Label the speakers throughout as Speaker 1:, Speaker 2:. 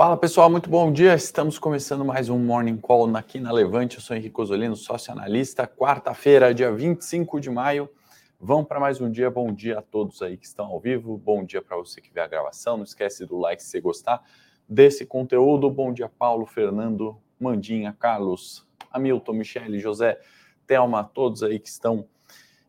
Speaker 1: Fala pessoal, muito bom dia. Estamos começando mais um Morning Call aqui na Levante. Eu sou Henrique Osolino, sócio analista. Quarta-feira, dia 25 de maio. Vamos para mais um dia. Bom dia a todos aí que estão ao vivo. Bom dia para você que vê a gravação. Não esquece do like se você gostar desse conteúdo. Bom dia, Paulo, Fernando, Mandinha, Carlos, Hamilton, Michele, José, Thelma, todos aí que estão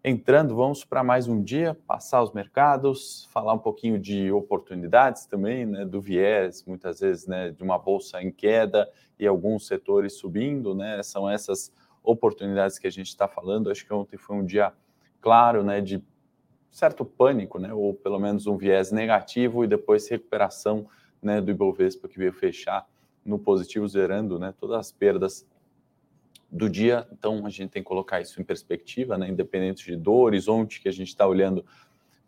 Speaker 1: entrando, vamos para mais um dia, passar os mercados, falar um pouquinho de oportunidades também, né, do viés, muitas vezes, né, de uma bolsa em queda e alguns setores subindo, né, são essas oportunidades que a gente está falando. Acho que ontem foi um dia claro, né, de certo pânico, né, ou pelo menos um viés negativo e depois recuperação, né, do Ibovespa que veio fechar no positivo, zerando, né, todas as perdas do dia, então a gente tem que colocar isso em perspectiva, né, independente de do horizonte que a gente está olhando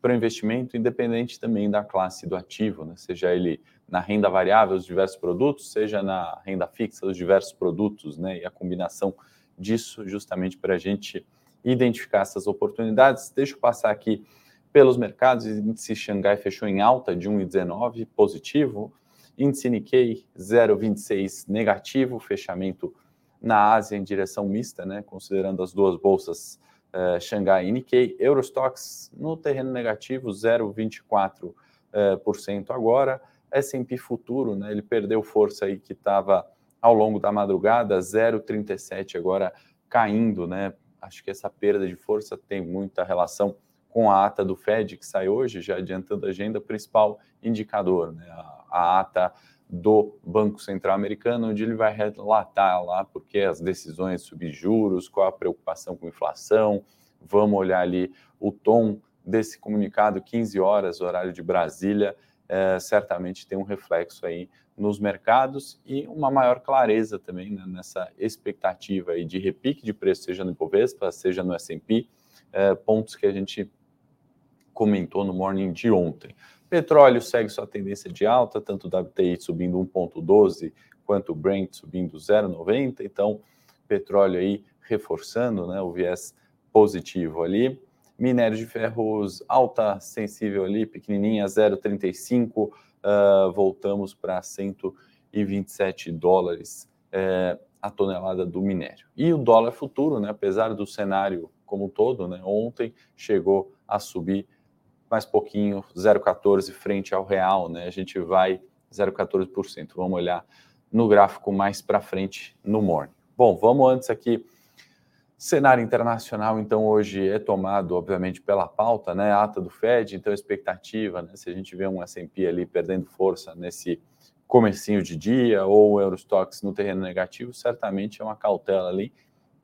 Speaker 1: para o investimento, independente também da classe do ativo, né, seja ele na renda variável, os diversos produtos, seja na renda fixa, os diversos produtos, né, e a combinação disso justamente para a gente identificar essas oportunidades. Deixa eu passar aqui pelos mercados, índice Xangai fechou em alta de 1,19 positivo, índice Nikkei 0,26 negativo, fechamento na Ásia em direção mista, né, considerando as duas bolsas uh, Xangai e Nikkei. Eurostox no terreno negativo, 0,24% uh, por cento agora. S&P Futuro, né, ele perdeu força aí que estava ao longo da madrugada, 0,37 agora caindo, né? Acho que essa perda de força tem muita relação com a ata do Fed que sai hoje, já adiantando a agenda, principal indicador, né? A, a ata do Banco Central Americano, onde ele vai relatar lá porque as decisões subir juros, qual a preocupação com inflação. Vamos olhar ali o tom desse comunicado, 15 horas, horário de Brasília, é, certamente tem um reflexo aí nos mercados e uma maior clareza também né, nessa expectativa aí de repique de preço, seja no Ibovespa, seja no S&P, é, pontos que a gente comentou no morning de ontem. Petróleo segue sua tendência de alta, tanto o WTI subindo 1,12 quanto o Brent subindo 0,90. Então, petróleo aí reforçando né, o viés positivo ali. Minério de ferros alta sensível ali, pequenininha, 0,35. Uh, ah, voltamos para 127 dólares uh, a tonelada do minério. E o dólar futuro, né, apesar do cenário como um todo, né, ontem chegou a subir mais pouquinho, 0,14 frente ao real, né? A gente vai 0,14%. Vamos olhar no gráfico mais para frente no morning. Bom, vamos antes aqui. Cenário internacional, então, hoje é tomado, obviamente, pela pauta, né? Ata do Fed, então, expectativa, né? Se a gente vê um S&P ali perdendo força nesse comecinho de dia ou Eurostox no terreno negativo, certamente é uma cautela ali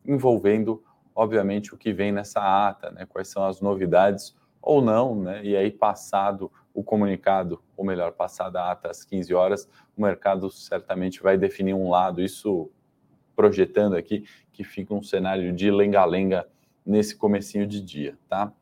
Speaker 1: envolvendo, obviamente, o que vem nessa ata, né? Quais são as novidades ou não, né? E aí, passado o comunicado, ou melhor, passada a ata às 15 horas, o mercado certamente vai definir um lado, isso projetando aqui que fica um cenário de lenga-lenga nesse comecinho de dia, tá?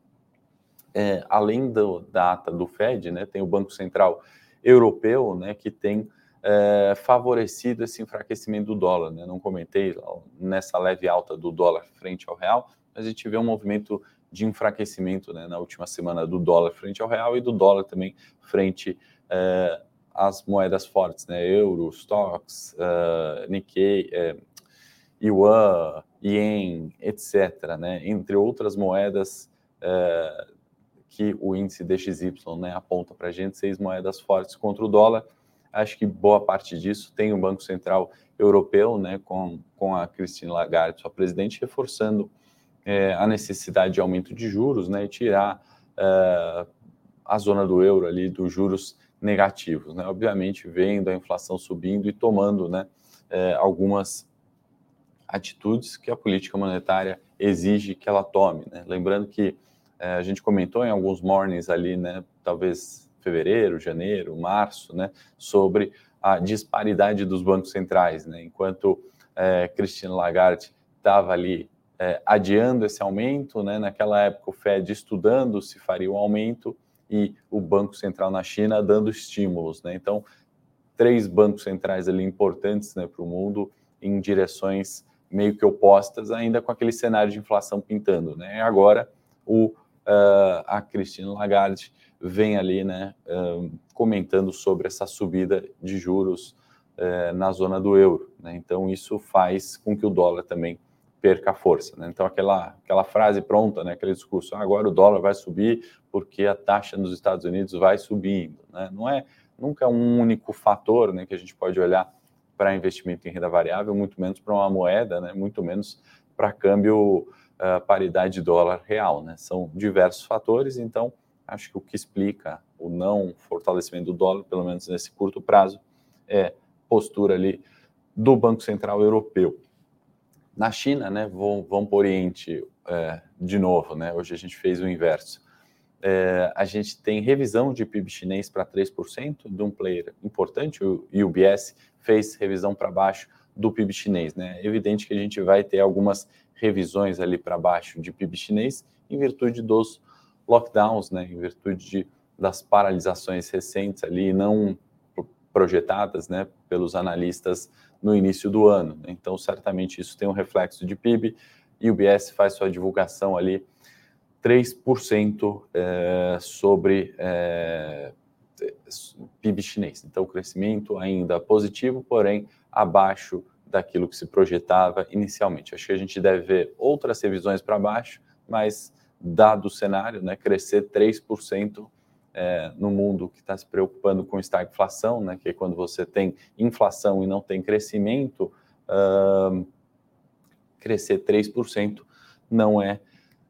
Speaker 1: É, além do, da ata do Fed, né, tem o Banco Central Europeu, né, que tem é, favorecido esse enfraquecimento do dólar, né? Não comentei nessa leve alta do dólar frente ao real, mas a gente vê um movimento de enfraquecimento né, na última semana do dólar frente ao real e do dólar também frente eh, às moedas fortes, né, euro, stocks, uh, Nikkei, eh, yuan, yen, etc., né, entre outras moedas uh, que o índice DXY né, aponta para a gente, seis moedas fortes contra o dólar. Acho que boa parte disso tem o Banco Central Europeu, né, com, com a Christine Lagarde, sua presidente, reforçando é, a necessidade de aumento de juros né, e tirar é, a zona do euro ali dos juros negativos. Né? Obviamente, vendo a inflação subindo e tomando né, é, algumas atitudes que a política monetária exige que ela tome. Né? Lembrando que é, a gente comentou em alguns mornings ali, né, talvez fevereiro, janeiro, março, né, sobre a disparidade dos bancos centrais. Né? Enquanto é, Christine Lagarde estava ali é, adiando esse aumento, né? naquela época o Fed estudando se faria o aumento e o Banco Central na China dando estímulos. Né? Então, três bancos centrais ali importantes né, para o mundo em direções meio que opostas, ainda com aquele cenário de inflação pintando. Né? Agora o, uh, a Cristina Lagarde vem ali né, uh, comentando sobre essa subida de juros é, na zona do euro. Né? Então, isso faz com que o dólar também perca força. Né? Então, aquela, aquela frase pronta, né? aquele discurso, ah, agora o dólar vai subir porque a taxa nos Estados Unidos vai subindo. Né? Não é nunca um único fator né, que a gente pode olhar para investimento em renda variável, muito menos para uma moeda, né? muito menos para câmbio uh, paridade dólar real. Né? São diversos fatores, então acho que o que explica o não fortalecimento do dólar, pelo menos nesse curto prazo, é postura ali do Banco Central Europeu. Na China, né, vamos, vamos para o Oriente é, de novo, né, hoje a gente fez o inverso. É, a gente tem revisão de PIB chinês para 3% de um player importante, o UBS fez revisão para baixo do PIB chinês. Né? É evidente que a gente vai ter algumas revisões ali para baixo de PIB chinês em virtude dos lockdowns, né? em virtude de, das paralisações recentes ali, não projetadas né, pelos analistas no início do ano. Então, certamente isso tem um reflexo de PIB e o BS faz sua divulgação ali 3% é, sobre é, PIB chinês. Então, o crescimento ainda positivo, porém abaixo daquilo que se projetava inicialmente. Acho que a gente deve ver outras revisões para baixo, mas dado o cenário, né, crescer 3% é, no mundo que está se preocupando com estagflação, né, que é quando você tem inflação e não tem crescimento, uh, crescer 3% não é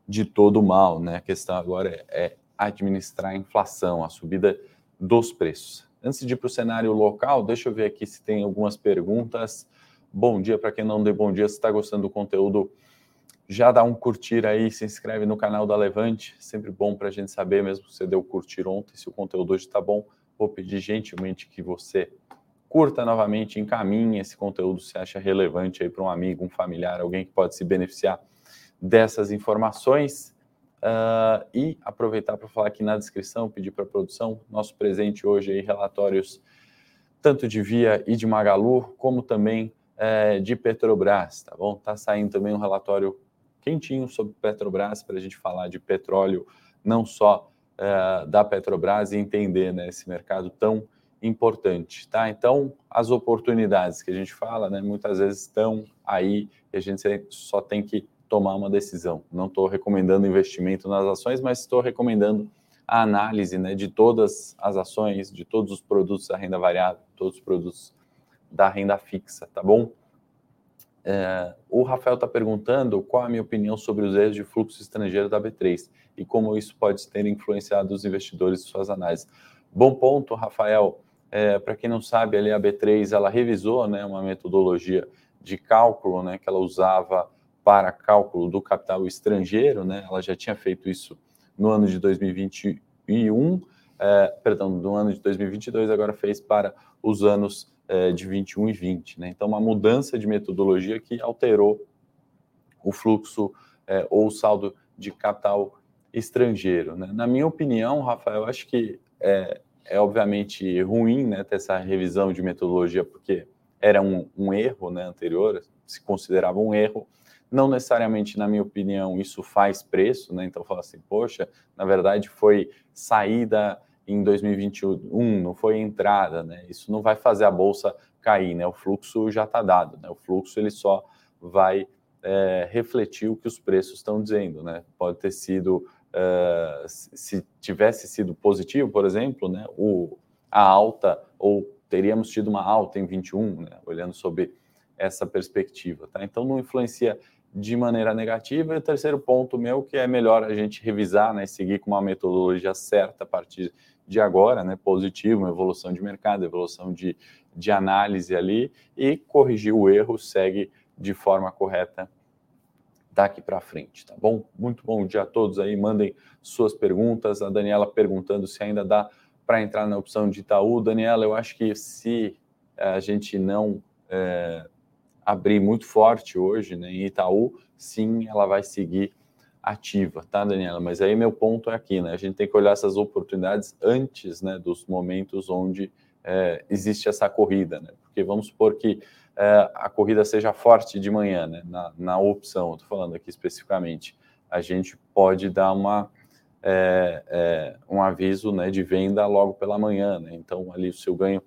Speaker 1: de todo mal. Né? A questão agora é, é administrar a inflação, a subida dos preços. Antes de ir para o cenário local, deixa eu ver aqui se tem algumas perguntas. Bom dia para quem não deu bom dia, se está gostando do conteúdo já dá um curtir aí, se inscreve no canal da Levante, sempre bom para a gente saber, mesmo que você deu curtir ontem, se o conteúdo hoje está bom, vou pedir gentilmente que você curta novamente, encaminhe esse conteúdo se acha relevante aí para um amigo, um familiar, alguém que pode se beneficiar dessas informações. Uh, e aproveitar para falar aqui na descrição, pedir para a produção, nosso presente hoje aí, relatórios tanto de Via e de Magalu, como também é, de Petrobras, tá bom? Tá saindo também um relatório quentinho sobre Petrobras para a gente falar de petróleo, não só é, da Petrobras e entender né, esse mercado tão importante, tá? Então, as oportunidades que a gente fala, né, muitas vezes estão aí e a gente só tem que tomar uma decisão. Não estou recomendando investimento nas ações, mas estou recomendando a análise né, de todas as ações, de todos os produtos da renda variável, todos os produtos da renda fixa, tá bom? É, o Rafael está perguntando qual a minha opinião sobre os erros de fluxo estrangeiro da B3 e como isso pode ter influenciado os investidores em suas análises. Bom ponto, Rafael. É, Para quem não sabe, ali a B3 ela revisou né, uma metodologia de cálculo né, que ela usava para cálculo do capital estrangeiro. Né, ela já tinha feito isso no ano de 2021, é, perdão, no ano de 2022, agora fez para os anos é, de 21 e 20. Né? Então, uma mudança de metodologia que alterou o fluxo é, ou o saldo de capital estrangeiro. Né? Na minha opinião, Rafael, acho que é, é obviamente ruim né, ter essa revisão de metodologia, porque era um, um erro né, anterior, se considerava um erro. Não necessariamente, na minha opinião, isso faz preço, né? Então, fala assim, poxa, na verdade foi saída em 2021, não foi entrada, né? Isso não vai fazer a bolsa cair, né? O fluxo já está dado, né? O fluxo ele só vai é, refletir o que os preços estão dizendo, né? Pode ter sido, é, se tivesse sido positivo, por exemplo, né? O, a alta, ou teríamos tido uma alta em 21, né? Olhando sobre essa perspectiva, tá? Então não influencia de maneira negativa. E o terceiro ponto meu, que é melhor a gente revisar, né? Seguir com uma metodologia certa a partir de agora, né, positivo, uma evolução de mercado, evolução de, de análise ali, e corrigir o erro, segue de forma correta daqui para frente, tá bom? Muito bom dia a todos aí, mandem suas perguntas. A Daniela perguntando se ainda dá para entrar na opção de Itaú. Daniela, eu acho que se eh, a gente não é, abrir muito forte hoje né, em Itaú, sim, ela vai seguir ativa, tá, Daniela? Mas aí meu ponto é aqui, né? A gente tem que olhar essas oportunidades antes, né, dos momentos onde é, existe essa corrida, né? Porque vamos supor que é, a corrida seja forte de manhã, né? Na, na opção, estou falando aqui especificamente, a gente pode dar uma é, é, um aviso, né, de venda logo pela manhã, né? Então ali o seu ganho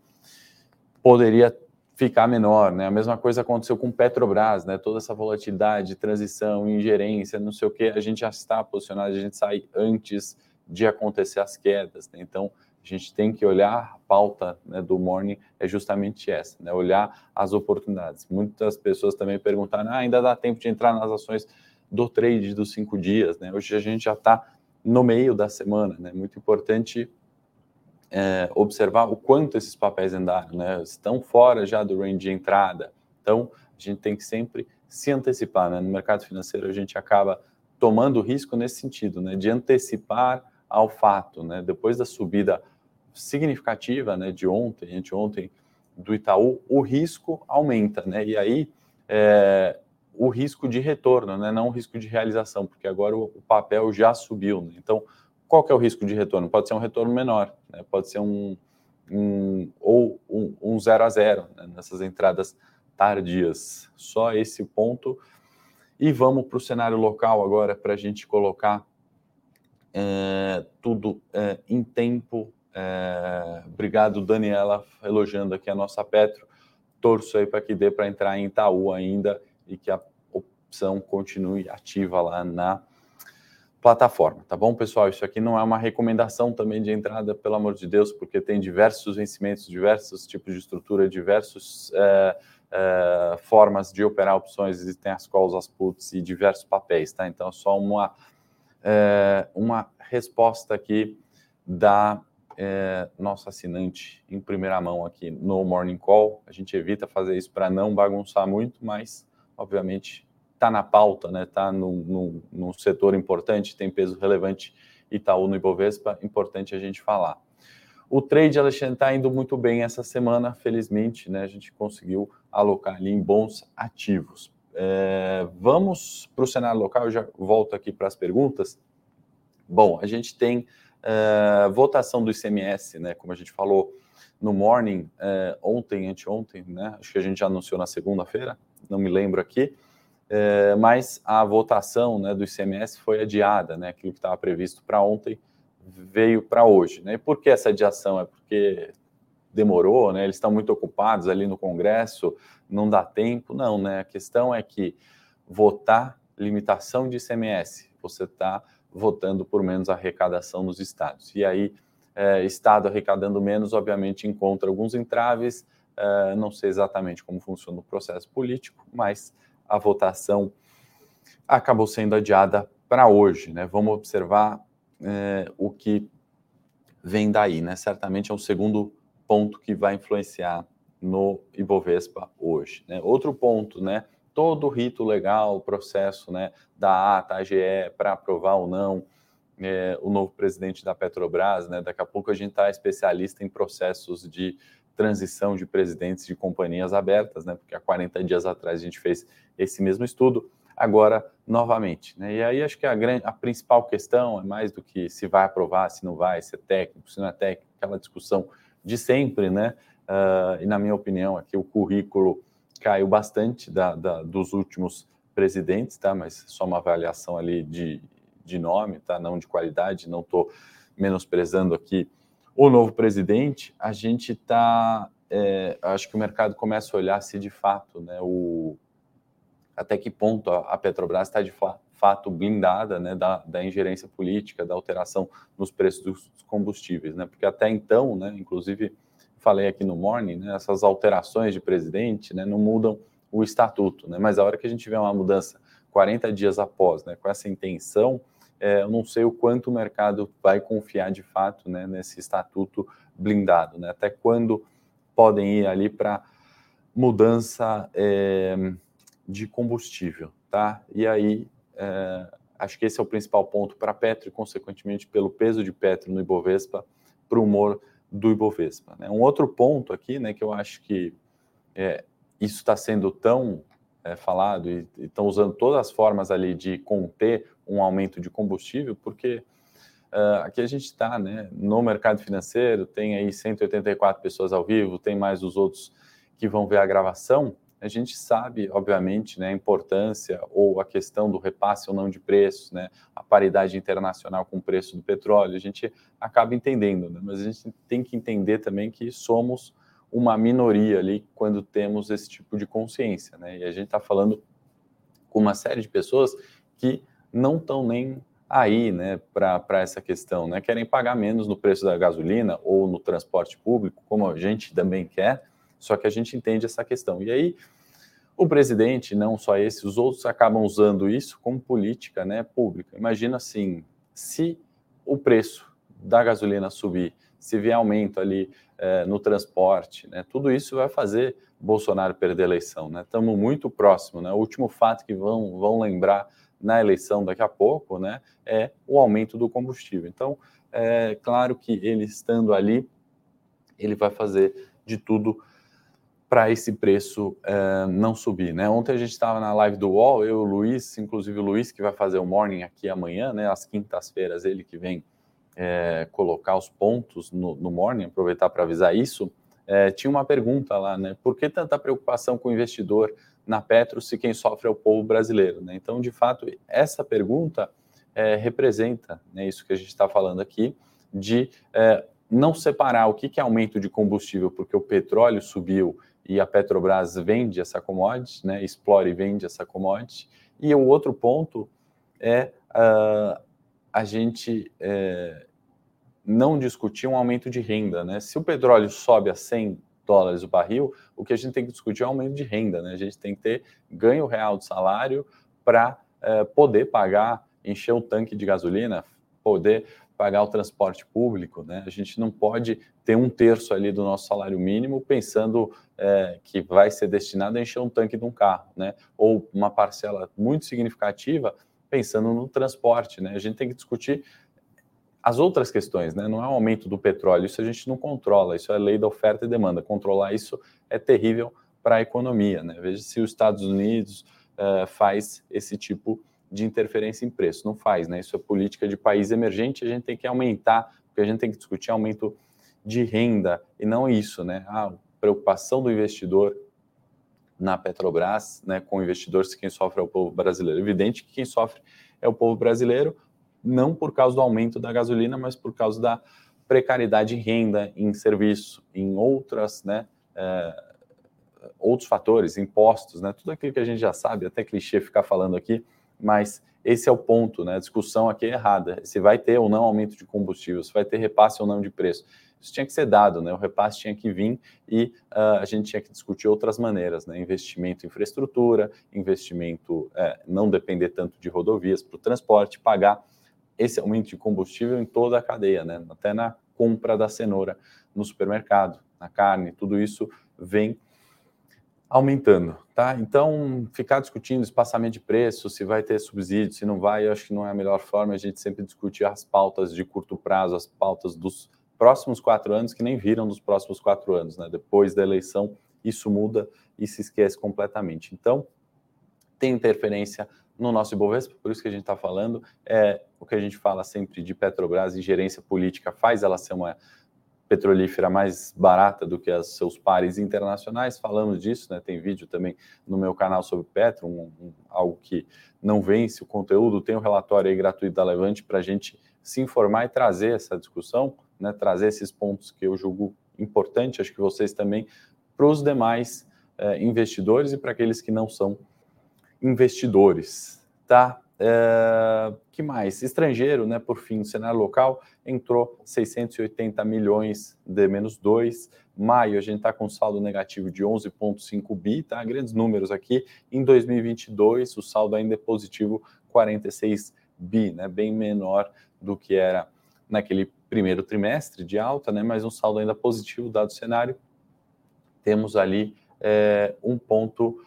Speaker 1: poderia ficar menor, né? A mesma coisa aconteceu com Petrobras, né? Toda essa volatilidade, transição, ingerência, não sei o que, a gente já está posicionado, a gente sai antes de acontecer as quedas, né? Então, a gente tem que olhar a pauta né, do morning é justamente essa, né? Olhar as oportunidades. Muitas pessoas também perguntaram, ah, ainda dá tempo de entrar nas ações do trade dos cinco dias, né? Hoje a gente já está no meio da semana, né? Muito importante é, observar o quanto esses papéis andaram, né? Estão fora já do range de entrada. Então, a gente tem que sempre se antecipar, né? No mercado financeiro, a gente acaba tomando risco nesse sentido, né? De antecipar ao fato, né? Depois da subida significativa, né? De ontem, anteontem, do Itaú, o risco aumenta, né? E aí, é, o risco de retorno, né? Não o risco de realização, porque agora o, papel já subiu, né? Então, qual que é o risco de retorno? Pode ser um retorno menor, né? pode ser um, um ou um, um zero a zero né? nessas entradas tardias. Só esse ponto. E vamos para o cenário local agora para a gente colocar é, tudo é, em tempo. É, obrigado, Daniela, elogiando aqui a nossa Petro. Torço aí para que dê para entrar em Itaú ainda e que a opção continue ativa lá na plataforma, tá bom, pessoal? Isso aqui não é uma recomendação também de entrada, pelo amor de Deus, porque tem diversos vencimentos, diversos tipos de estrutura, diversas é, é, formas de operar opções, existem as calls, as puts e diversos papéis, tá? Então, só uma, é, uma resposta aqui da é, nosso assinante em primeira mão aqui no Morning Call. A gente evita fazer isso para não bagunçar muito, mas, obviamente, está na pauta, né? Está num, num, setor importante, tem peso relevante Itaú no Ibovespa, importante a gente falar. O trade, Alexandre, está indo muito bem essa semana, felizmente, né? A gente conseguiu alocar ali em bons ativos. É, vamos para o cenário local, eu já volto aqui para as perguntas. Bom, a gente tem é, votação do ICMS, né? Como a gente falou no morning, é, ontem, anteontem, né? Acho que a gente já anunciou na segunda-feira, não me lembro aqui é, mas a votação né, do ICMS foi adiada, né, aquilo que estava previsto para ontem veio para hoje. Né? E por que essa adiação? É porque demorou, né? eles estão muito ocupados ali no Congresso, não dá tempo. Não, né? a questão é que votar limitação de ICMS, você está votando por menos arrecadação nos estados. E aí, é, estado arrecadando menos, obviamente, encontra alguns entraves, é, não sei exatamente como funciona o processo político, mas a votação acabou sendo adiada para hoje. Né? Vamos observar é, o que vem daí. Né? Certamente é um segundo ponto que vai influenciar no Ibovespa hoje. Né? Outro ponto, né? todo o rito legal, o processo né, da ata, AGE, para aprovar ou não é, o novo presidente da Petrobras. Né? Daqui a pouco a gente está especialista em processos de transição de presidentes de companhias abertas, né? Porque há 40 dias atrás a gente fez esse mesmo estudo, agora novamente, né? E aí acho que a grande, a principal questão é mais do que se vai aprovar, se não vai, se é técnico, se não é técnico, aquela discussão de sempre, né? Uh, e na minha opinião aqui o currículo caiu bastante da, da, dos últimos presidentes, tá? Mas só uma avaliação ali de, de nome, tá? Não de qualidade, não estou menosprezando aqui o novo presidente, a gente está. É, acho que o mercado começa a olhar se de fato, né, o, até que ponto a, Petrobras está de fa fato blindada né, da, da ingerência política, da alteração nos preços dos combustíveis, né? Porque até então, né, inclusive falei aqui no Morning, né, essas alterações de presidente né, não mudam o estatuto, né? Mas a hora que a gente tiver uma mudança 40 dias após, né, com essa intenção, é, eu não sei o quanto o mercado vai confiar de fato né, nesse estatuto blindado, né? até quando podem ir ali para mudança é, de combustível, tá? E aí, é, acho que esse é o principal ponto para Petro e, consequentemente, pelo peso de Petro no Ibovespa, para o humor do Ibovespa. Né? Um outro ponto aqui, né, que eu acho que é, isso está sendo tão é, falado e estão usando todas as formas ali de conter um aumento de combustível, porque uh, aqui a gente está né, no mercado financeiro, tem aí 184 pessoas ao vivo, tem mais os outros que vão ver a gravação. A gente sabe, obviamente, né, a importância ou a questão do repasse ou não de preços, né, a paridade internacional com o preço do petróleo, a gente acaba entendendo, né, mas a gente tem que entender também que somos uma minoria ali quando temos esse tipo de consciência, né? E a gente está falando com uma série de pessoas que não estão nem aí, né, para essa questão, né? Querem pagar menos no preço da gasolina ou no transporte público, como a gente também quer, só que a gente entende essa questão. E aí o presidente, não só esse, os outros acabam usando isso como política, né, pública. Imagina assim, se o preço da gasolina subir, se vier aumento ali é, no transporte, né, tudo isso vai fazer Bolsonaro perder a eleição. Estamos né? muito próximo. Né? O último fato que vão, vão lembrar na eleição daqui a pouco, né, é o aumento do combustível. Então, é claro que ele estando ali, ele vai fazer de tudo para esse preço é, não subir, né? Ontem a gente estava na live do UOL, eu o Luiz, inclusive o Luiz que vai fazer o morning aqui amanhã, né? Às quintas-feiras ele que vem é, colocar os pontos no, no morning, aproveitar para avisar isso. É, tinha uma pergunta lá, né? Por que tanta preocupação com o investidor? Na Petro se quem sofre é o povo brasileiro. Né? Então, de fato, essa pergunta é, representa né, isso que a gente está falando aqui, de é, não separar o que, que é aumento de combustível, porque o petróleo subiu e a Petrobras vende essa commodity, né, explora e vende essa commodity. E o outro ponto é uh, a gente é, não discutir um aumento de renda. Né? Se o petróleo sobe a 100 dólares o barril, o que a gente tem que discutir é o aumento de renda, né? A gente tem que ter ganho real de salário para é, poder pagar, encher o tanque de gasolina, poder pagar o transporte público, né? A gente não pode ter um terço ali do nosso salário mínimo pensando é, que vai ser destinado a encher um tanque de um carro, né? Ou uma parcela muito significativa pensando no transporte, né? A gente tem que discutir as outras questões, né? Não é o aumento do petróleo, isso a gente não controla, isso é lei da oferta e demanda. Controlar isso é terrível para a economia, né? Veja se os Estados Unidos uh, faz esse tipo de interferência em preço. Não faz, né? Isso é política de país emergente, a gente tem que aumentar, porque a gente tem que discutir aumento de renda e não isso, né? A preocupação do investidor na Petrobras, né, com o investidor, se quem sofre é o povo brasileiro. Evidente que quem sofre é o povo brasileiro, não por causa do aumento da gasolina, mas por causa da precariedade em renda, em serviço, em outras, né, é, outros fatores, impostos, né, tudo aquilo que a gente já sabe, até clichê ficar falando aqui, mas esse é o ponto, né, a discussão aqui é errada, se vai ter ou não aumento de combustível, se vai ter repasse ou não de preço, isso tinha que ser dado, né, o repasse tinha que vir e uh, a gente tinha que discutir outras maneiras, né, investimento em infraestrutura, investimento, é, não depender tanto de rodovias para o transporte, pagar esse aumento de combustível em toda a cadeia, né? até na compra da cenoura no supermercado, na carne, tudo isso vem aumentando, tá? Então, ficar discutindo espaçamento de preço, se vai ter subsídio, se não vai, eu acho que não é a melhor forma. A gente sempre discute as pautas de curto prazo, as pautas dos próximos quatro anos, que nem viram dos próximos quatro anos, né? Depois da eleição, isso muda e se esquece completamente. Então, tem interferência no nosso Ibovespa, por isso que a gente está falando, é o que a gente fala sempre de Petrobras e gerência política faz ela ser uma petrolífera mais barata do que os seus pares internacionais. Falamos disso, né? Tem vídeo também no meu canal sobre Petro, um, um, algo que não vence o conteúdo. Tem um relatório aí gratuito da Levante para a gente se informar e trazer essa discussão, né? Trazer esses pontos que eu julgo importante, acho que vocês também, para os demais eh, investidores e para aqueles que não são investidores, tá? É, que mais? Estrangeiro, né? Por fim, no cenário local, entrou 680 milhões de menos 2. Maio, a gente está com saldo negativo de 11,5 bi, tá? Grandes números aqui. Em 2022, o saldo ainda é positivo, 46 bi, né? Bem menor do que era naquele primeiro trimestre de alta, né? Mas um saldo ainda positivo, dado o cenário. Temos ali é, um ponto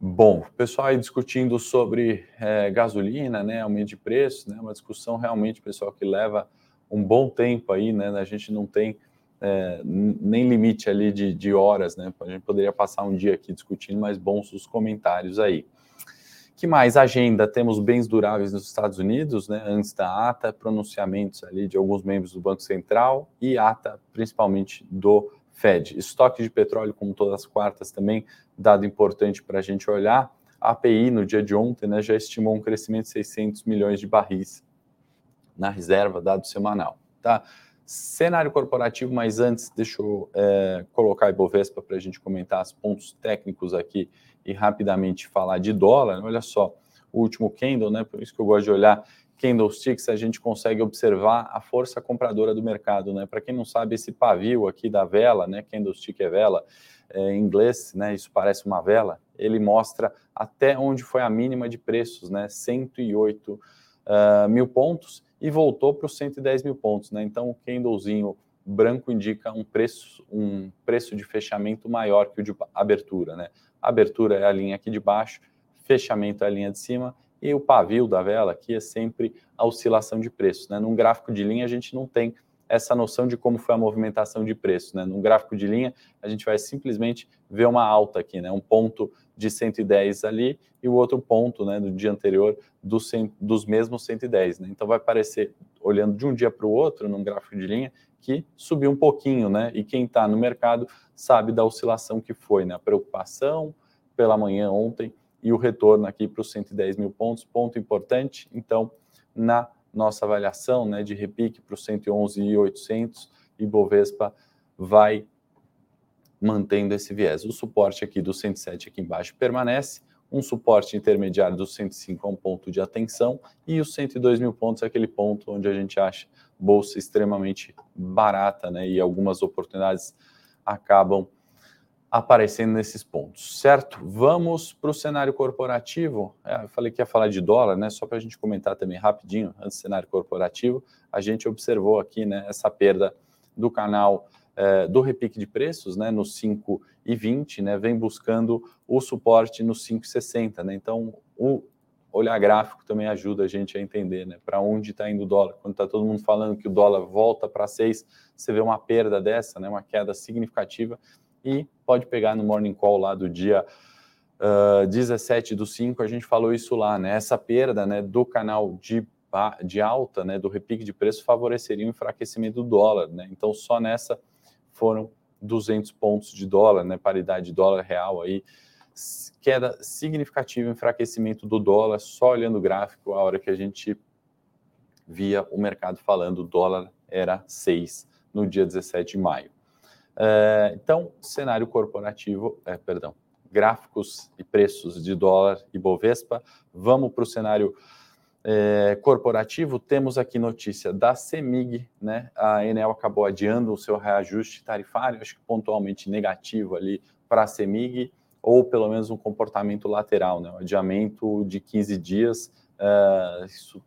Speaker 1: Bom, o pessoal aí discutindo sobre é, gasolina, né, aumento de preço, né, uma discussão realmente, pessoal, que leva um bom tempo aí, né, a gente não tem é, nem limite ali de, de, horas, né, a gente poderia passar um dia aqui discutindo, mas bons os comentários aí. Que mais? Agenda, temos bens duráveis nos Estados Unidos, né, antes da ata, pronunciamentos ali de alguns membros do Banco Central e ata, principalmente do Fed. Estoque de petróleo, como todas as quartas, também dado importante para a gente olhar. A API, no dia de ontem, né, já estimou um crescimento de 600 milhões de barris na reserva, dado semanal. Tá? Cenário corporativo, mas antes, deixa eu é, colocar a Ibovespa para a gente comentar os pontos técnicos aqui e rapidamente falar de dólar. Olha só, o último candle, né? Por isso que eu gosto de olhar candlesticks, a gente consegue observar a força compradora do mercado, né? Para quem não sabe, esse pavio aqui da vela, né? Candlestick é vela, é, em inglês, né? Isso parece uma vela. Ele mostra até onde foi a mínima de preços, né? 108 uh, ah, mil pontos e voltou para os 110 mil pontos, né? Então o candlezinho branco indica um preço, um preço de fechamento maior que o de abertura, né? abertura é a linha aqui de baixo, fechamento é a linha de cima e o pavio da vela aqui é sempre a oscilação de preços, né? Num gráfico de linha a gente não tem essa noção de como foi a movimentação de preço, né? Num gráfico de linha a gente vai simplesmente ver uma alta aqui, né? Um ponto de 110 ali e o outro ponto, né, do dia anterior do, dos mesmos 110, né? Então vai parecer, olhando de um dia para o outro, num gráfico de linha, que subiu um pouquinho, né? E quem está no mercado sabe da oscilação que foi, né? A preocupação pela manhã ontem e o retorno aqui para os 110 mil pontos, ponto importante. Então, na nossa avaliação, né, de repique para os 111.800, Ibovespa vai mantendo esse viés. O suporte aqui do 107 aqui embaixo permanece, um suporte intermediário do 105 é um ponto de atenção e os 102 mil pontos é aquele ponto onde a gente acha bolsa extremamente barata, né? E algumas oportunidades acabam aparecendo nesses pontos, certo? Vamos para o cenário corporativo. É, eu falei que ia falar de dólar, né? Só para a gente comentar também rapidinho, antes do cenário corporativo, a gente observou aqui, né, essa perda do canal é, do repique de preços, né, no 5,20, né, vem buscando o suporte no 5,60, né? Então, o olhar gráfico também ajuda a gente a entender, né, para onde está indo o dólar. Quando está todo mundo falando que o dólar volta para 6, você vê uma perda dessa, né, uma queda significativa e pode pegar no morning call lá do dia uh, 17 do 5, a gente falou isso lá, né? Essa perda, né, do canal de de alta, né, do repique de preço favoreceria o enfraquecimento do dólar, né? Então só nessa foram 200 pontos de dólar, né, paridade dólar real aí, queda significativa, enfraquecimento do dólar, só olhando o gráfico, a hora que a gente via o mercado falando, o dólar era 6 no dia 17 de maio. É, então, cenário corporativo, é, perdão, gráficos e preços de dólar e Bovespa. Vamos para o cenário é, corporativo, temos aqui notícia da CEMIG, né? A Enel acabou adiando o seu reajuste tarifário, acho que pontualmente negativo ali para a CEMIG, ou pelo menos um comportamento lateral, né? Adiamento de 15 dias, isso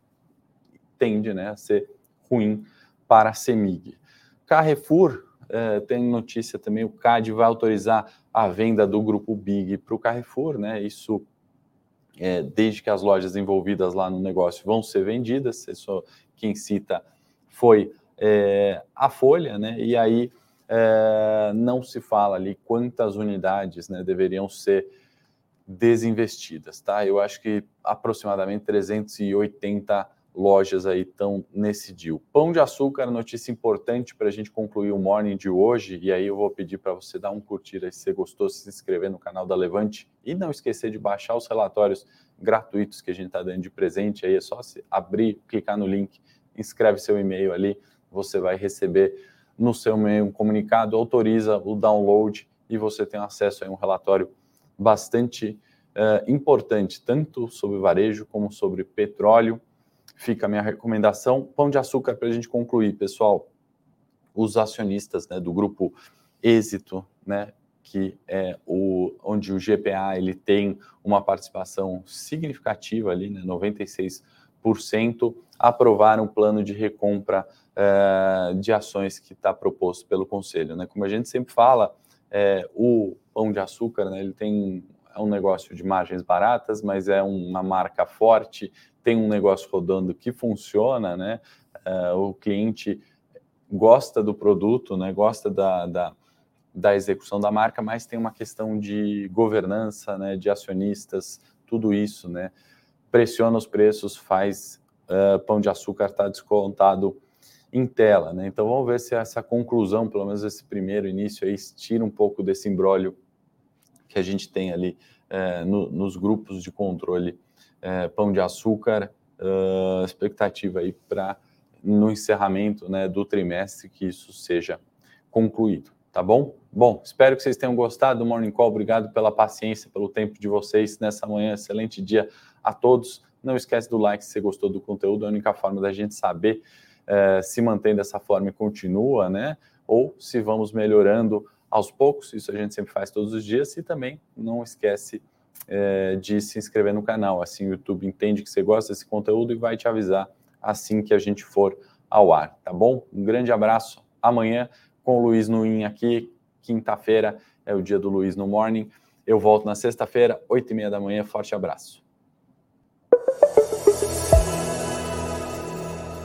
Speaker 1: tende né, a ser ruim para a CEMIG. Carrefour uh, tem notícia também, o CAD vai autorizar a venda do grupo Big para o Carrefour, né? Isso é, desde que as lojas envolvidas lá no negócio vão ser vendidas, isso, quem cita foi é, a Folha, né? E aí é, não se fala ali quantas unidades né, deveriam ser desinvestidas, tá? Eu acho que aproximadamente 380 lojas aí estão nesse deal. Pão de açúcar, notícia importante para a gente concluir o morning de hoje, e aí eu vou pedir para você dar um curtir aí se você gostou, se inscrever no canal da Levante e não esquecer de baixar os relatórios gratuitos que a gente está dando de presente, aí é só abrir, clicar no link, inscreve seu e-mail ali, você vai receber no seu e-mail um comunicado, autoriza o download e você tem acesso a um relatório bastante uh, importante, tanto sobre varejo como sobre petróleo, fica a minha recomendação. Pão de açúcar para a gente concluir, pessoal. Os acionistas né, do grupo Êxito, né, que é o, onde o GPA ele tem uma participação significativa ali, né, 96%, aprovaram um plano de recompra é, de ações que está proposto pelo Conselho. Né? Como a gente sempre fala, é, o Pão de Açúcar né, ele tem é um negócio de margens baratas, mas é uma marca forte, tem um negócio rodando que funciona, né? Uh, o cliente gosta do produto, né? Gosta da, da, da, execução da marca, mas tem uma questão de governança, né? De acionistas, tudo isso, né? Pressiona os preços, faz uh, pão de açúcar estar tá descontado em tela, né? Então vamos ver se essa conclusão, pelo menos esse primeiro início aí, tira um pouco desse embrólio que a gente tem ali uh, no, nos grupos de controle é, Pão de Açúcar, uh, expectativa aí para no encerramento né, do trimestre que isso seja concluído, tá bom? Bom, espero que vocês tenham gostado do Morning Call. Obrigado pela paciência, pelo tempo de vocês nessa manhã. Excelente dia a todos. Não esquece do like se você gostou do conteúdo. É a única forma da gente saber eh, se mantém dessa forma e continua, né? Ou se vamos melhorando aos poucos. Isso a gente sempre faz todos os dias. E também não esquece eh, de se inscrever no canal. Assim o YouTube entende que você gosta desse conteúdo e vai te avisar assim que a gente for ao ar, tá bom? Um grande abraço. Amanhã com o Luiz Nuin aqui. Quinta-feira é o dia do Luiz no Morning. Eu volto na sexta-feira, oito e meia da manhã. Forte abraço.